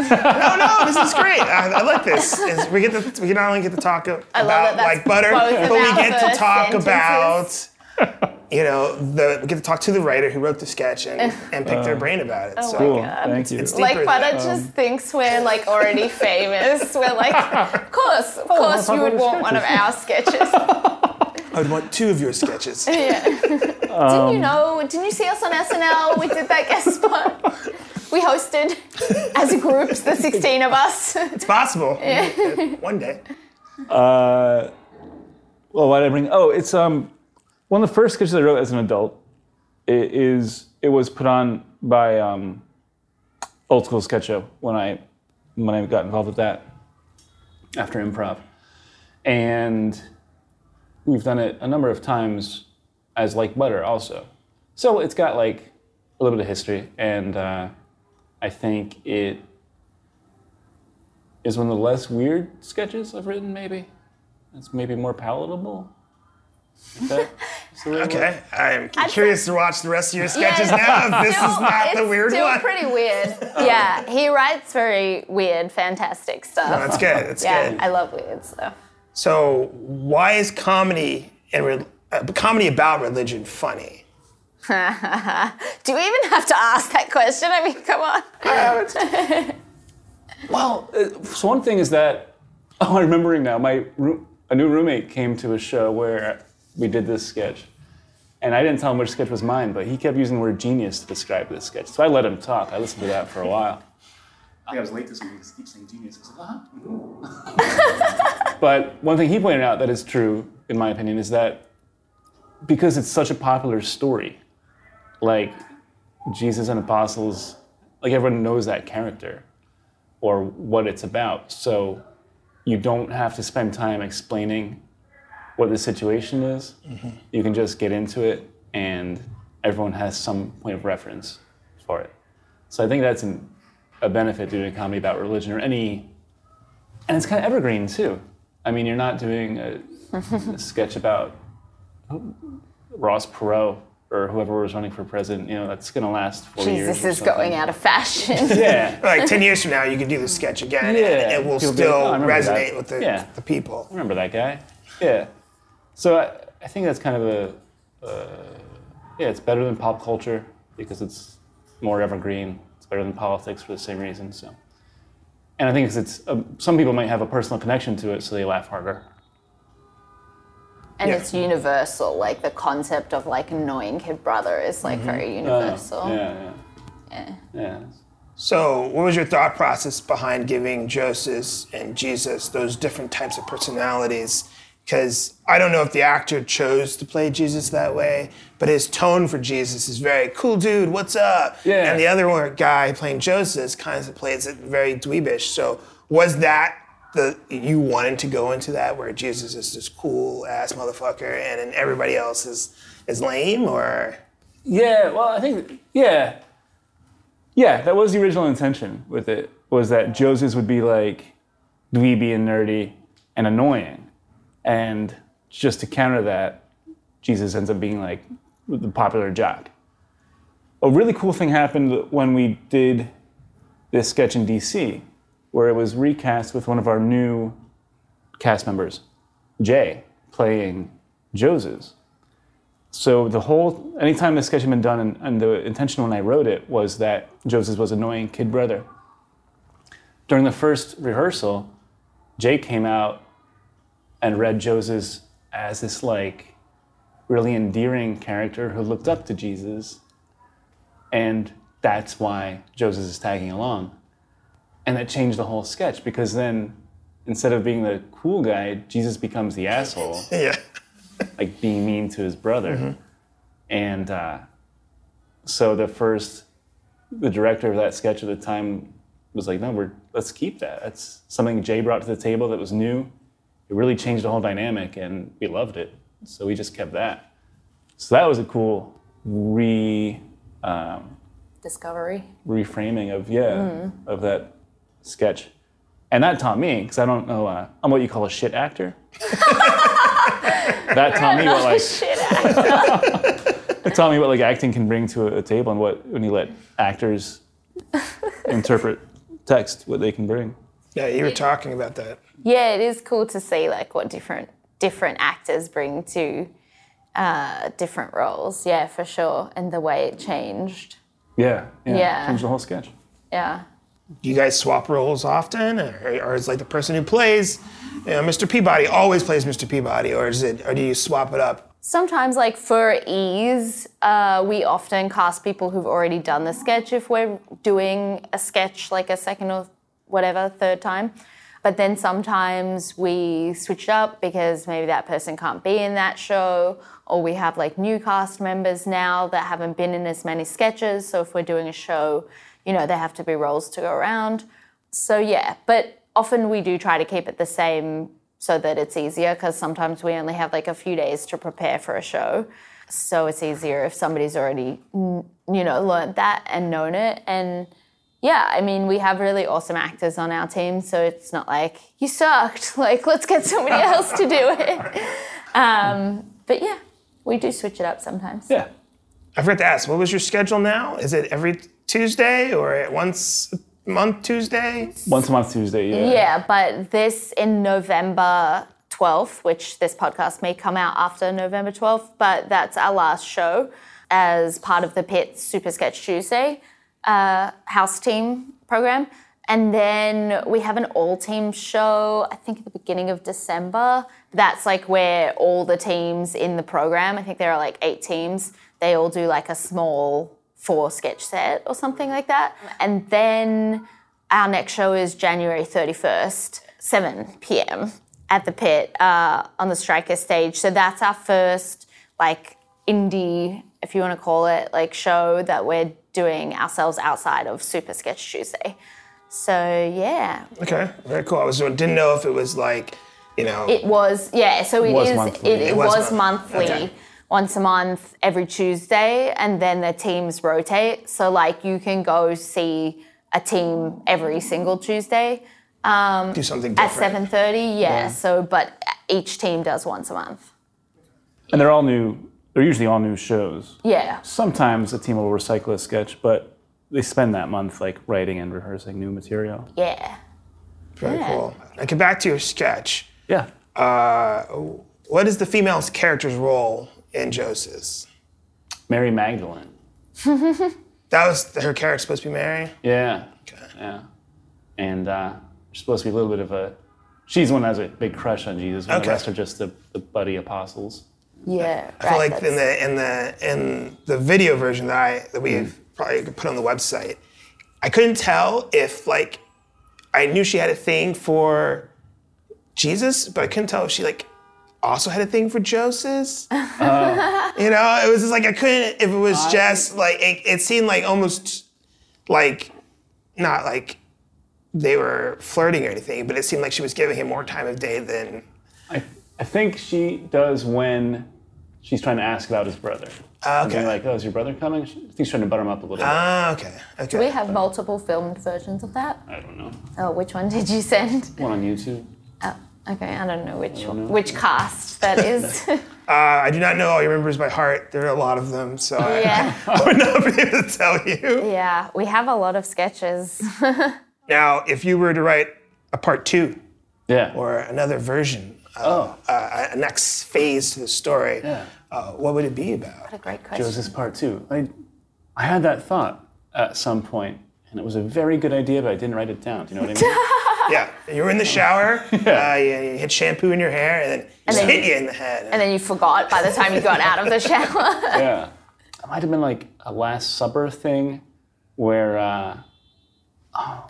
No, no, this is great. I, I like this. Is we get to, we not only get to talk about
that
like butter, but we get to talk
sentences.
about you know the we get to talk to the writer who wrote the sketch and, and pick their brain about it.
Oh
so
my
Cool.
God.
Thank you.
it's
Like
than
Butter
that.
just thinks we're like already famous. We're like, of course, of course,
talk
you would
about
want one of our sketches.
I would want two of your sketches.
yeah. didn't you know? Didn't you see us on SNL? We did that guest spot. We hosted as a group, the 16 of us.
It's possible. Yeah. One day.
Uh, well, why did I bring? Oh, it's um, one of the first sketches I wrote as an adult. It is it was put on by um, Old School Sketch Show when I when I got involved with that after improv, and we've done it a number of times as like butter also. So it's got like a little bit of history, and uh, I think it is one of the less weird sketches I've written. Maybe it's maybe more palatable. Is that- is the right word?
Okay. I'm
I'd
curious to watch the rest of your sketches
Yeah,
now. If this
still-
is not the
it's
weird
still
one.
pretty weird. Yeah, he writes very weird, fantastic stuff.
That's good. That's
yeah,
good.
I love weird stuff.
So, why is comedy and re- uh, comedy about religion funny?
Do we even have to ask that question? I mean, come on.
Well, uh, so one thing is that oh, I'm remembering now. My roo- a new roommate came to a show where we did this sketch, and I didn't tell him which sketch was mine, but he kept using the word genius to describe this sketch. So I let him talk. I listened to that for a while. I think I was late this week. He keeps saying genius. I was like, uh-huh. but one thing he pointed out that is true, in my opinion, is that because it's such a popular story, like Jesus and apostles, like everyone knows that character or what it's about. So you don't have to spend time explaining what the situation is. You can just get into it, and everyone has some point of reference for it. So I think that's an, a benefit doing a comedy about religion or any, and it's kind of evergreen too. I mean, you're not doing a, a sketch about Ross Perot or whoever was running for president. You know, that's going to last four years.
Jesus is going out of fashion.
Yeah.
Like 10 years from now, you can do the sketch again and it will
People be like,
still
"Oh,
resonate
that."
with the,
Yeah.
the people.
remember that guy. Yeah. So I, I think that's kind of a, uh, yeah, it's better than pop culture because it's more evergreen. It's better than politics for the same reason. So, and I think it's, it's um, some people might have a personal connection to it, so they laugh harder.
And
Yeah.
it's universal. Like the concept of like annoying kid brother is like very universal.
Uh, yeah, yeah,
Yeah.
yeah.
So, what was your thought process behind giving Joseph and Jesus those different types of personalities? Because I don't know if the actor chose to play Jesus that way, but his tone for Jesus is very cool, dude. What's up?
Yeah.
And the other one, guy playing Joseph kind of plays it very dweebish. So, was that the you wanted to go into that where Jesus is this cool ass motherfucker and then everybody else is is lame, or
Yeah, well, I think yeah, yeah. That was the original intention with it. Was that Joseph would be like dweeby and nerdy and annoying, and just to counter that, Jesus ends up being like the popular jock. A really cool thing happened when we did this sketch in DC, where it was recast with one of our new cast members, Jay, playing Joseph so the whole anytime the sketch had been done, and, and the intention when I wrote it was that Joseph was annoying kid brother. During the first rehearsal, Jay came out and read Joseph as this like really endearing character who looked up to Jesus, and that's why Joseph is tagging along. And that changed the whole sketch because then instead of being the cool guy, Jesus becomes the asshole
Yeah.
like being mean to his brother. And uh, so the first, the director of that sketch at the time was like, no, we're let's keep that. That's something Jay brought to the table that was new. It really changed the whole dynamic, and we loved it. So we just kept that. So that was a cool re um,
Discovery.
reframing of yeah of that sketch, and that taught me because I don't know uh, I'm what you call a shit actor. that taught me what like
Shit.
it taught me what like acting can bring to a, a table and what when you let actors interpret text what they can bring.
Yeah, you were talking about that.
Yeah, it is cool to see like what different different actors bring to uh, different roles. Yeah, for sure, and the way it changed.
Yeah, yeah,
Yeah.
changed the whole sketch.
Yeah.
Do you guys swap roles often, or, or is like the person who plays, you know, Mr. Peabody always plays Mr. Peabody, or is it, or do you swap it up?
Sometimes, like for ease, uh, we often cast people who've already done the sketch if we're doing a sketch like a second or whatever, third time. But then sometimes we switch it up because maybe that person can't be in that show, or we have like new cast members now that haven't been in as many sketches. So if we're doing a show, you know, there have to be roles to go around. So yeah, but often we do try to keep it the same so that it's easier because sometimes we only have like a few days to prepare for a show. So it's easier if somebody's already, you know, learned that and known it. And yeah, I mean, we have really awesome actors on our team, so it's not like you sucked. Like, let's get somebody else to do it. Um, but yeah, we do switch it up sometimes.
Yeah,
I forgot to ask, what was your schedule now? Is it every Tuesday or once a month Tuesday?
once a month Tuesday. Yeah.
Yeah, but this in November 12th, which this podcast may come out after November 12th, but that's our last show as part of the Pit Super Sketch Tuesday uh, house team program. And then we have an all team show, I think at the beginning of December. That's like where all the teams in the program, I think there are like eight teams, they all do like a small four sketch set or something like that. And then our next show is January 31st, 7 p.m. at the pit uh, on the Striker stage. So that's our first like indie, if you want to call it, like show that we're doing ourselves outside of Super Sketch Tuesday. So yeah,
Okay, very cool. I was didn't know if it was like, you know,
it was yeah. So it
was
is.
monthly.
It,
It
it
was
was, monthly.
okay.
Once a month, every Tuesday, and then the teams rotate. So, like, you can go see a team every single Tuesday um,
do something different.
at
different.
seven thirty. Yeah. So, but each team does once a month.
And they're all new. They're usually all new shows.
Yeah.
Sometimes a team will recycle a sketch, but they spend that month like writing and rehearsing new material.
Yeah.
Very
Yeah.
cool. And get back to your sketch.
Yeah.
Uh, what is the female character's role in Joses?
Mary Magdalene.
That was her character supposed to be Mary.
Yeah. Yeah. And uh, she's supposed to be a little bit of a. She's the one that has a big crush on Jesus. When
Okay.
The rest are just the, the buddy apostles.
Yeah.
I feel like in the in the in the video version that I that we've probably could put on the website, I couldn't tell if like I knew she had a thing for Jesus, but I couldn't tell if she like also had a thing for Joseph. You know, it was just like I couldn't if it was just like it, it seemed like almost like not like they were flirting or anything, but it seemed like she was giving him more time of day than
I, I think she does when she's trying to ask about his brother. And being
okay.
like, oh, is your brother coming? She, I think she's trying to butter him up a little
Ah, okay. Okay.
Do we have multiple filmed versions of that?
I don't know.
Oh, which one did you send?
One on YouTube.
Oh, okay, I don't know which
don't know.
which cast that is.
Uh, I do not know all your members by heart. There are a lot of them, so I- I, would not be able to tell you.
Yeah, we have a lot of sketches.
Now, if you were to write a part two
Yeah.
or another version uh, uh, a next phase to the story,
Yeah.
uh, what would it be about?
What a great question.
Joses part two. I, I had that thought at some point, and it was a very good idea, but I didn't write it down. Do you know what I mean?
Yeah, you were in the shower, uh, you, you had shampoo in your hair, and then it
then
hit
you-
you in the head.
And then you forgot by the time you got out of the shower.
yeah. It might have been like a Last Supper thing where, uh, oh,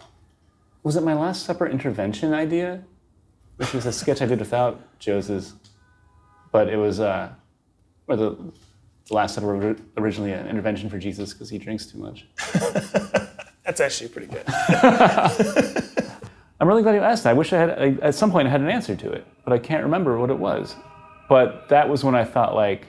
was it my Last Supper intervention idea? Which was a sketch I did without Joses, but it was, uh, or the, the Last Supper was originally an intervention for Jesus because he drinks too much.
That's actually pretty good.
I'm really glad you asked that. I wish I had, I, at some point, I had an answer to it, but I can't remember what it was. But that was when I thought, like,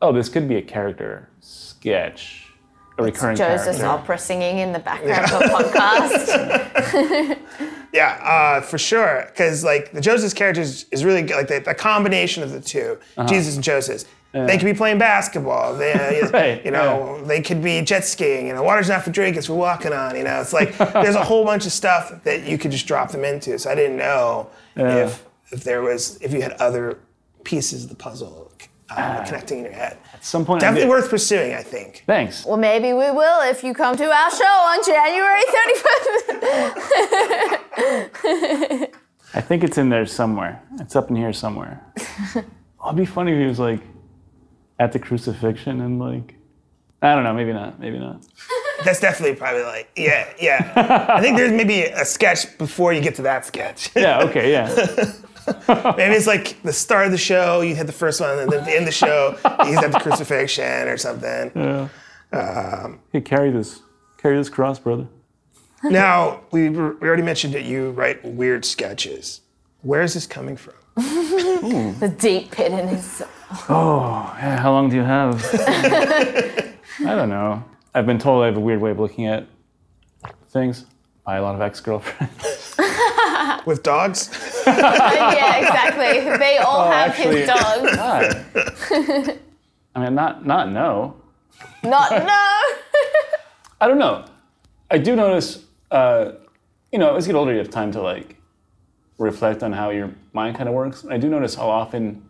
oh, this could be a character sketch, a recurring
Joses
character.
opera singing in the background of a podcast.
Yeah, uh, for sure. Because like the Joses character is, is really good. like the, the combination of the 2
Uh-huh.
Jesus and Joseph. They could be playing basketball. They, uh,
Right,
you know, they could be jet skiing. You know, water's not for drink; it's for walking on. You know, it's like there's a whole bunch of stuff that you could just drop them into. So I didn't know
Yeah.
if if there was if you had other pieces of the puzzle uh, connecting in your head.
At some point,
Definitely worth pursuing, I think.
Thanks.
well, maybe we will if you come to our show on January 31st.
I think it's in there somewhere. It's up in here somewhere. oh, it'd be funny if he was like at the crucifixion and like, I don't know, maybe not, maybe not.
That's definitely probably like yeah, yeah. I think there's maybe a sketch before you get to that sketch.
Yeah, okay, yeah.
Maybe it's like the start of the show, you hit the first one, and then at the end of the show, he's at the crucifixion or something. Yeah.
Um, hey, carry this, carry this cross, brother.
Now, we, we already mentioned that you write weird sketches. Where is this coming from?
the deep pit in his soul.
Oh, yeah, how long do you have? I don't know. I've been told I have a weird way of looking at things by a lot of ex-girlfriends.
With dogs?
yeah, exactly. They all have
actually-
his dogs.
God. I mean, not not no.
Not no.
I don't know. I do notice, uh, you know, as you get older, you have time to like reflect on how your mind kind of works. I do notice how often,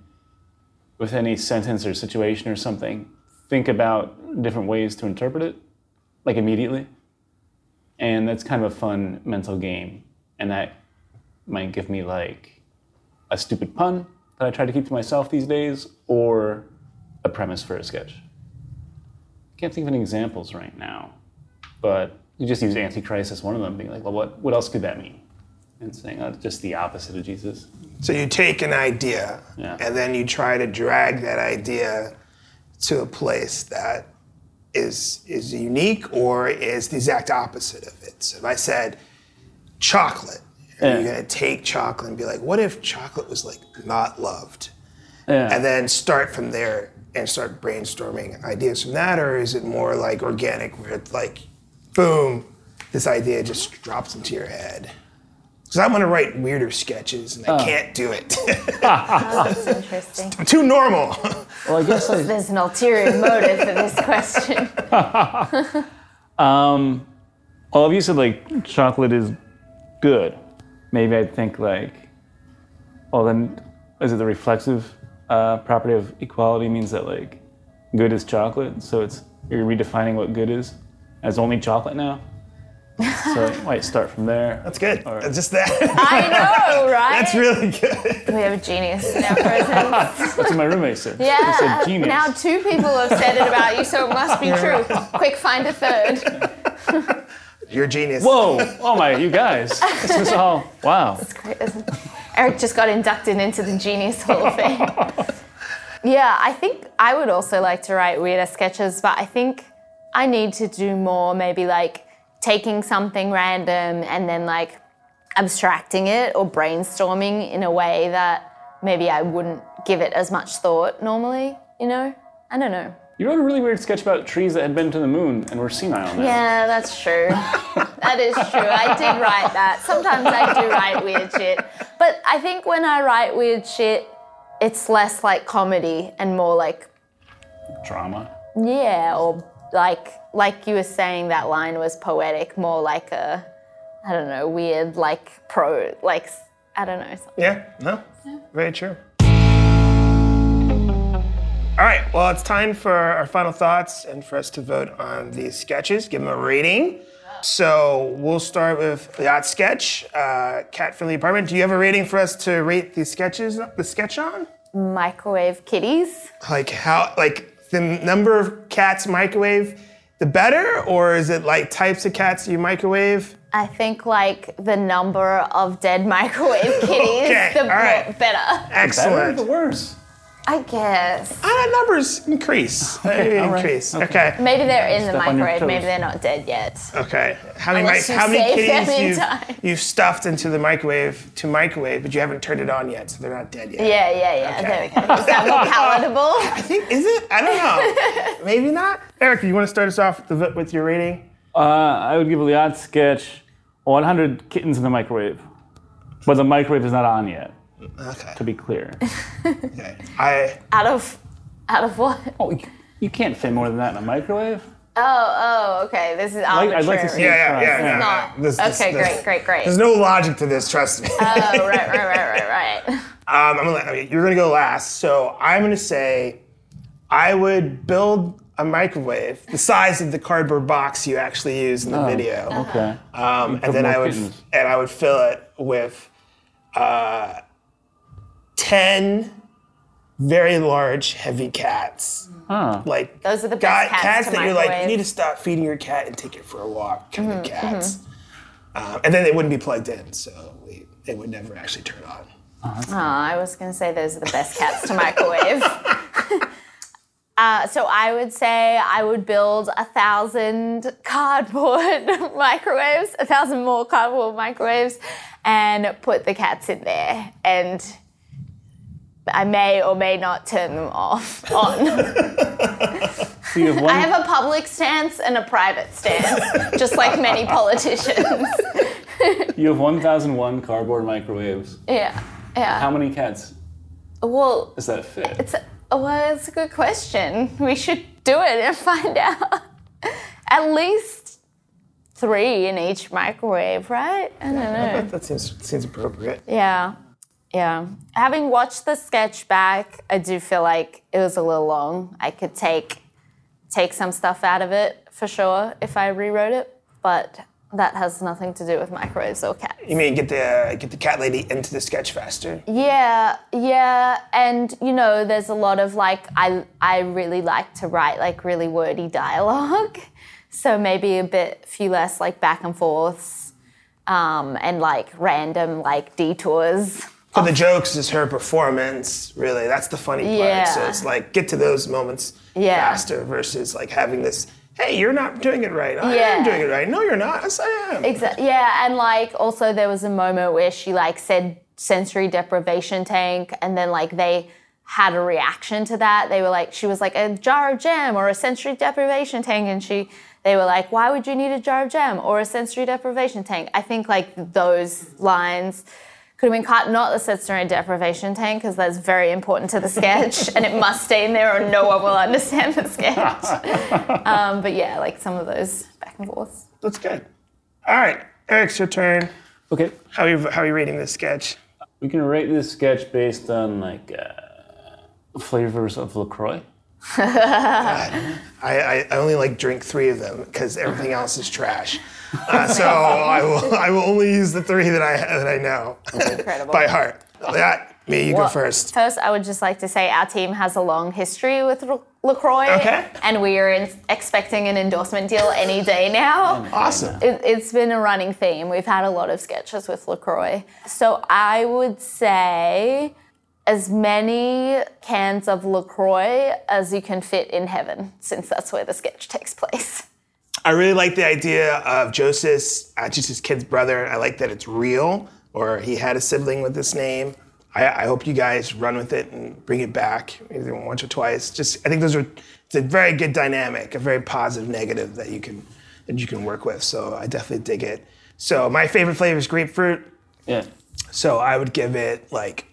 with any sentence or situation or something, think about different ways to interpret it, like immediately. And that's kind of a fun mental game. And that might give me like a stupid pun that I try to keep to myself these days, or a premise for a sketch. I can't think of any examples right now but you just use Antichrist as one of them, being like, well, what, what else could that mean? And saying, oh, just the opposite of Jesus.
So you take an idea,
Yeah.
and then you try to drag that idea to a place that is is unique or is the exact opposite of it. So if I said chocolate, are you
Yeah.
gonna take chocolate and be like, what if chocolate was like not loved?
Yeah.
and then start from there and start brainstorming ideas from that, or is it more like organic, where it's like, boom, this idea just drops into your head? Because I want to write weirder sketches, and I can't do it.
That's interesting.
I'm too normal.
well, I guess I,
There's an ulterior motive for this question.
um, well, if you said like chocolate is good, maybe I'd think like, well, then is it the reflexive uh, property of equality means that like good is chocolate, so it's you're redefining what good is as only chocolate now. So it might start from there.
That's good.
Or-
Just that.
I know, right?
That's really good.
We have a genius in our presence.
That's what my roommate said. He
Yeah.
said genius.
Now two people have said it about you, so it must be true. Quick, find a third.
You're a genius.
Whoa! Oh my, you guys! This is all wow.
Great, isn't it? Eric just got inducted into the Genius Hall of Fame. yeah, I think I would also like to write weirder sketches, but I think I need to do more maybe like taking something random and then like abstracting it or brainstorming in a way that maybe I wouldn't give it as much thought normally, you know? I don't know.
You wrote a really weird sketch about trees that had been to the moon and were senile now.
Yeah, that's true. that is true. I did write that. Sometimes I do write weird shit. But I think when I write weird shit, it's less like comedy and more like,
Drama.
yeah, or like like you were saying that line was poetic, more like a I don't know, weird like pro like I don't know.
Yeah, no, Yeah. very true. All right, well, it's time for our final thoughts and for us to vote on these sketches, give them a rating. So we'll start with the yacht sketch, uh, Cat Friendly Apartment. Do you have a rating for us to rate these sketches, the sketch on?
Microwave kitties.
Like how, like the number of cats microwave, the better, or is it like types of cats you microwave?
I think like the number of dead microwave kitties,
Okay,
the
all right.
more- better.
Better or
Excellent.
the worse?
I guess.
Ah, numbers increase. They
all right,
increase.
okay.
Okay.
Maybe they're in the
Step on your
microwave. Maybe
toes.
they're not dead yet.
Okay. How many
Unless
mic-
you
how many
save them
kitties
in
you've, you've stuffed into the microwave to microwave, but you haven't turned it on yet, so they're not dead yet.
Yeah, yeah, yeah.
Okay.
There we go. Is that more palatable?
I think is it? I don't know. Maybe not. Eric, you want to start us off with, the, with your rating?
Uh, I would give a yacht sketch 100 kittens in the microwave. But the microwave is not on yet,
Okay.
to be clear.
Okay. I
out of, out of what?
oh, you, you can't fit more than that in a microwave.
Oh, oh, okay. This is
like-
arbitrary.
I'd like to see
yeah yeah yeah.
It's
yeah,
not.
yeah. This- this-
okay,
this-
great, great, great.
There's no logic to this. Trust me.
oh, right, right, right, right, right.
Um, I'm gonna let, I mean, you're gonna go last, so I'm gonna say I would build a microwave the size of the cardboard box you actually use in the video,
Okay.
um, and then I would
kittens.
and I would fill it with uh, ten very large, heavy cats.
Huh.
Like
Those are the best
guy-
cats
cats
to
that you're like, you need to stop feeding your cat and take it for a walk, kind
Mm-hmm,
of cats. Um, and then they wouldn't be plugged in, so we, they would never actually turn on.
Oh, I was going to say those are the best cats to microwave. uh, so I would say I would build a thousand cardboard microwaves, a thousand more cardboard microwaves, and put the cats in there. And I may or may not turn them off on.
So you have one,
I have a public stance and a private stance, just like many politicians.
you have 1,001 cardboard microwaves.
Yeah, yeah.
How many cats
well,
is that fit?
It's a, well, it's a good question. We should do it and find out. At least three in each microwave, right? I don't know.
That seems seems appropriate.
Yeah, yeah. Having watched the sketch back, I do feel like it was a little long. I could take take some stuff out of it for sure if I rewrote it, but that has nothing to do with microwaves or cats.
You mean get the get the cat lady into the sketch faster?
Yeah, yeah, and you know, there's a lot of like I I really like to write like really wordy dialogue, so maybe a bit few less like back and forths, um, and like random like detours.
But the jokes is her performance, really. That's the funny part.
Yeah.
So it's like get to those moments
Yeah.
faster versus like having this, hey, you're not doing it right. I
Yeah.
am doing it right. No, you're not. Yes, I am.
Exactly. Yeah, and like also there was a moment where she like said sensory deprivation tank, and then like they had a reaction to that. They were like, she was like a jar of jam or a sensory deprivation tank, and she they were like, why would you need a jar of jam or a sensory deprivation tank? I think like those lines. Could have been cut, not the sensory deprivation tank, because that's very important to the sketch, and it must stay in there, or no one will understand the sketch. um, but yeah, like some of those back and forths.
That's good. All right, Eric's your turn.
Okay.
How are you, how are you rating this sketch?
We can rate this sketch based on like uh, flavors of LaCroix.
I, I, I only like drink three of them because everything else is trash. Uh, so I will I will only use the three that I that I know
Incredible.
by heart. That me, you go first.
First, I would just like to say our team has a long history with LaCroix.
Okay.
And we are in- expecting an endorsement deal any day now.
Awesome.
It, it's been a running theme. We've had a lot of sketches with LaCroix. So I would say as many cans of LaCroix as you can fit in heaven, since that's where the sketch takes place.
I really like the idea of Joseph, uh, just his kid's brother. I like that it's real, or he had a sibling with this name. I, I hope you guys run with it and bring it back either once or twice. Just, I think those are it's a very good dynamic, a very positive negative that you can that you can work with. So I definitely dig it. So my favorite flavor is grapefruit.
Yeah.
So I would give it like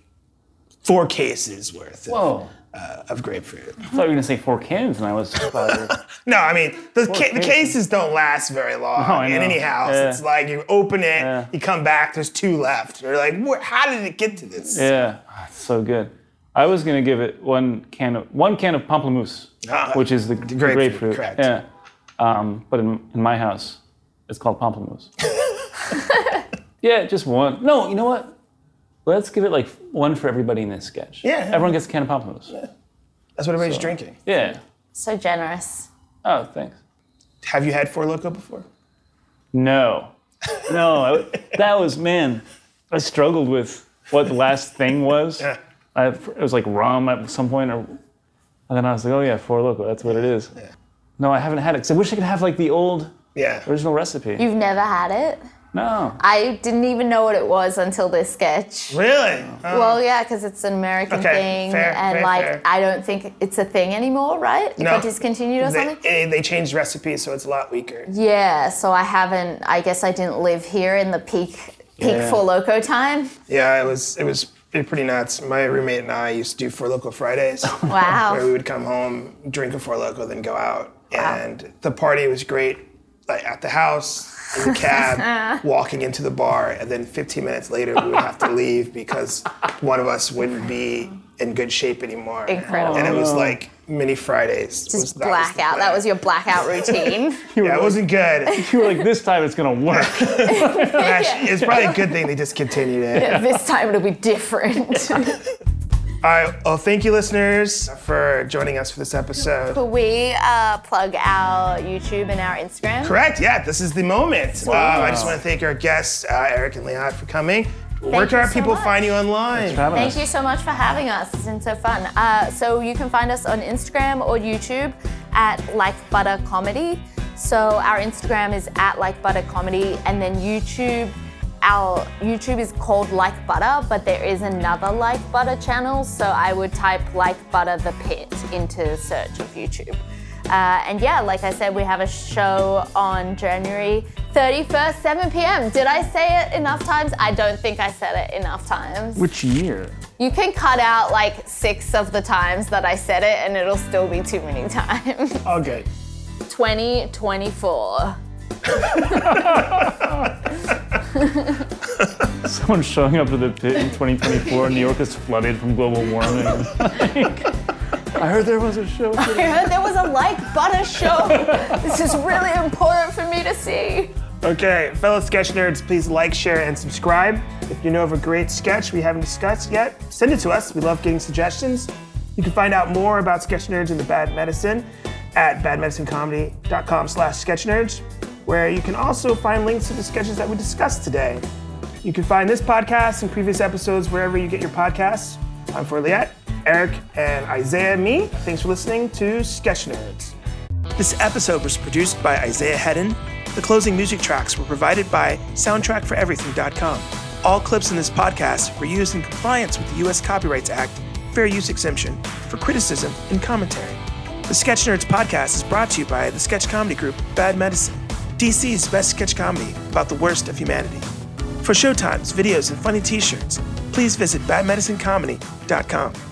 four cases worth of, uh, of grapefruit.
I thought you were gonna say four cans, and I was.
No, I mean the ca- the
cases.
don't last very long
No,
in any house.
Yeah.
It's like you open it,
Yeah.
you come back, there's two left. You're like, how did it get to this?
yeah, Ah, it's so good. I was gonna give it one can of one can of pamplemousse,
Ah,
which is the, the grapefruit.
grapefruit, correct.
Yeah, um, but in, in my house, it's called pamplemousse. yeah, just one. No, you know what? Let's give it like one for everybody in this sketch.
Yeah.
Everyone gets a can of pamplemousse. Yeah.
That's what everybody's drinking. Yeah.
So generous.
Oh, thanks.
Have you had Four Loco before?
No, no, I, that was man. I struggled with what the last thing was.
Yeah.
I, it was like rum at some point, or and then I was like, oh yeah, four loco. That's what it is. Yeah. No, I haven't had it. 'cause I wish I could have like the old
Yeah.
original recipe.
You've never had it?
No.
I didn't even know what it was until this sketch.
Really? Uh,
Well, yeah, because it's an American
Okay,
thing,
fair,
and
fair,
like
fair.
I don't think it's a thing anymore, right? It
No.
got discontinued or
they,
something.
eh, they changed recipes, so it's a lot weaker.
Yeah, so I haven't. I guess I didn't live here in the peak peak
Yeah.
Four Loco time.
Yeah, it was it was pretty nuts. My roommate and I used to do Four Loco Fridays.
Wow.
where we would come home, drink a Four Loco, then go out. And the party was great, like at the house, in the cab, ah. walking into the bar, and then 15 minutes later we would have to leave because one of us wouldn't be in good shape anymore.
Incredible.
And it was like mini Fridays. was-
Just
that was
blackout. That was your blackout routine.
Yeah, it wasn't good.
You were like, this time it's gonna work.
Actually, it's probably a good thing they discontinued it.
this time it'll be different.
All right. Well, thank you, listeners, for joining us for this episode.
But we uh, plug our YouTube and our Instagram.
Correct. Yeah, this is the moment. Uh, I just want to thank our guests, uh, Eric and Leon, for coming. Where
you
can our
so
people
much.
find you online?
Having
Thank
us.
you so much for having us. It's been so fun. Uh, so you can find us on Instagram or YouTube at Like Butter Comedy. So our Instagram is at Like Butter Comedy, and then YouTube. Our YouTube is called Like Butter, but there is another Like Butter channel. So I would type Like Butter the Pit into search of YouTube. Uh, and yeah, like I said, we have a show on January 31st, 7 p.m. Did I say it enough times? I don't think I said it enough times.
Which year?
You can cut out like six of the times that I said it and it'll still be too many times.
Okay.
2024.
Someone showing up to the pit in 2024. New York is flooded from global warming. I heard there was a show.
I heard there was a like butter show. this is really important for me to see.
Okay, fellow sketch nerds, please like, share, and subscribe. If you know of a great sketch we haven't discussed yet, send it to us. We love getting suggestions. You can find out more about sketch nerds and the bad medicine at badmedicinecomedy.com slash sketchnerds, where you can also find links to the sketches that we discussed today. You can find this podcast and previous episodes wherever you get your podcasts. I'm for Liette, Eric, and Isaiah me. Thanks for listening to Sketch Nerds. This episode was produced by Isaiah Hedden. The closing music tracks were provided by SoundtrackForEverything.com. All clips in this podcast were used in compliance with the U.S. Copyrights Act Fair Use Exemption for criticism and commentary. The Sketch Nerds podcast is brought to you by the sketch comedy group Bad Medicine, DC's best sketch comedy about the worst of humanity. For showtimes, videos, and funny t shirts, please visit badmedicinecomedy.com.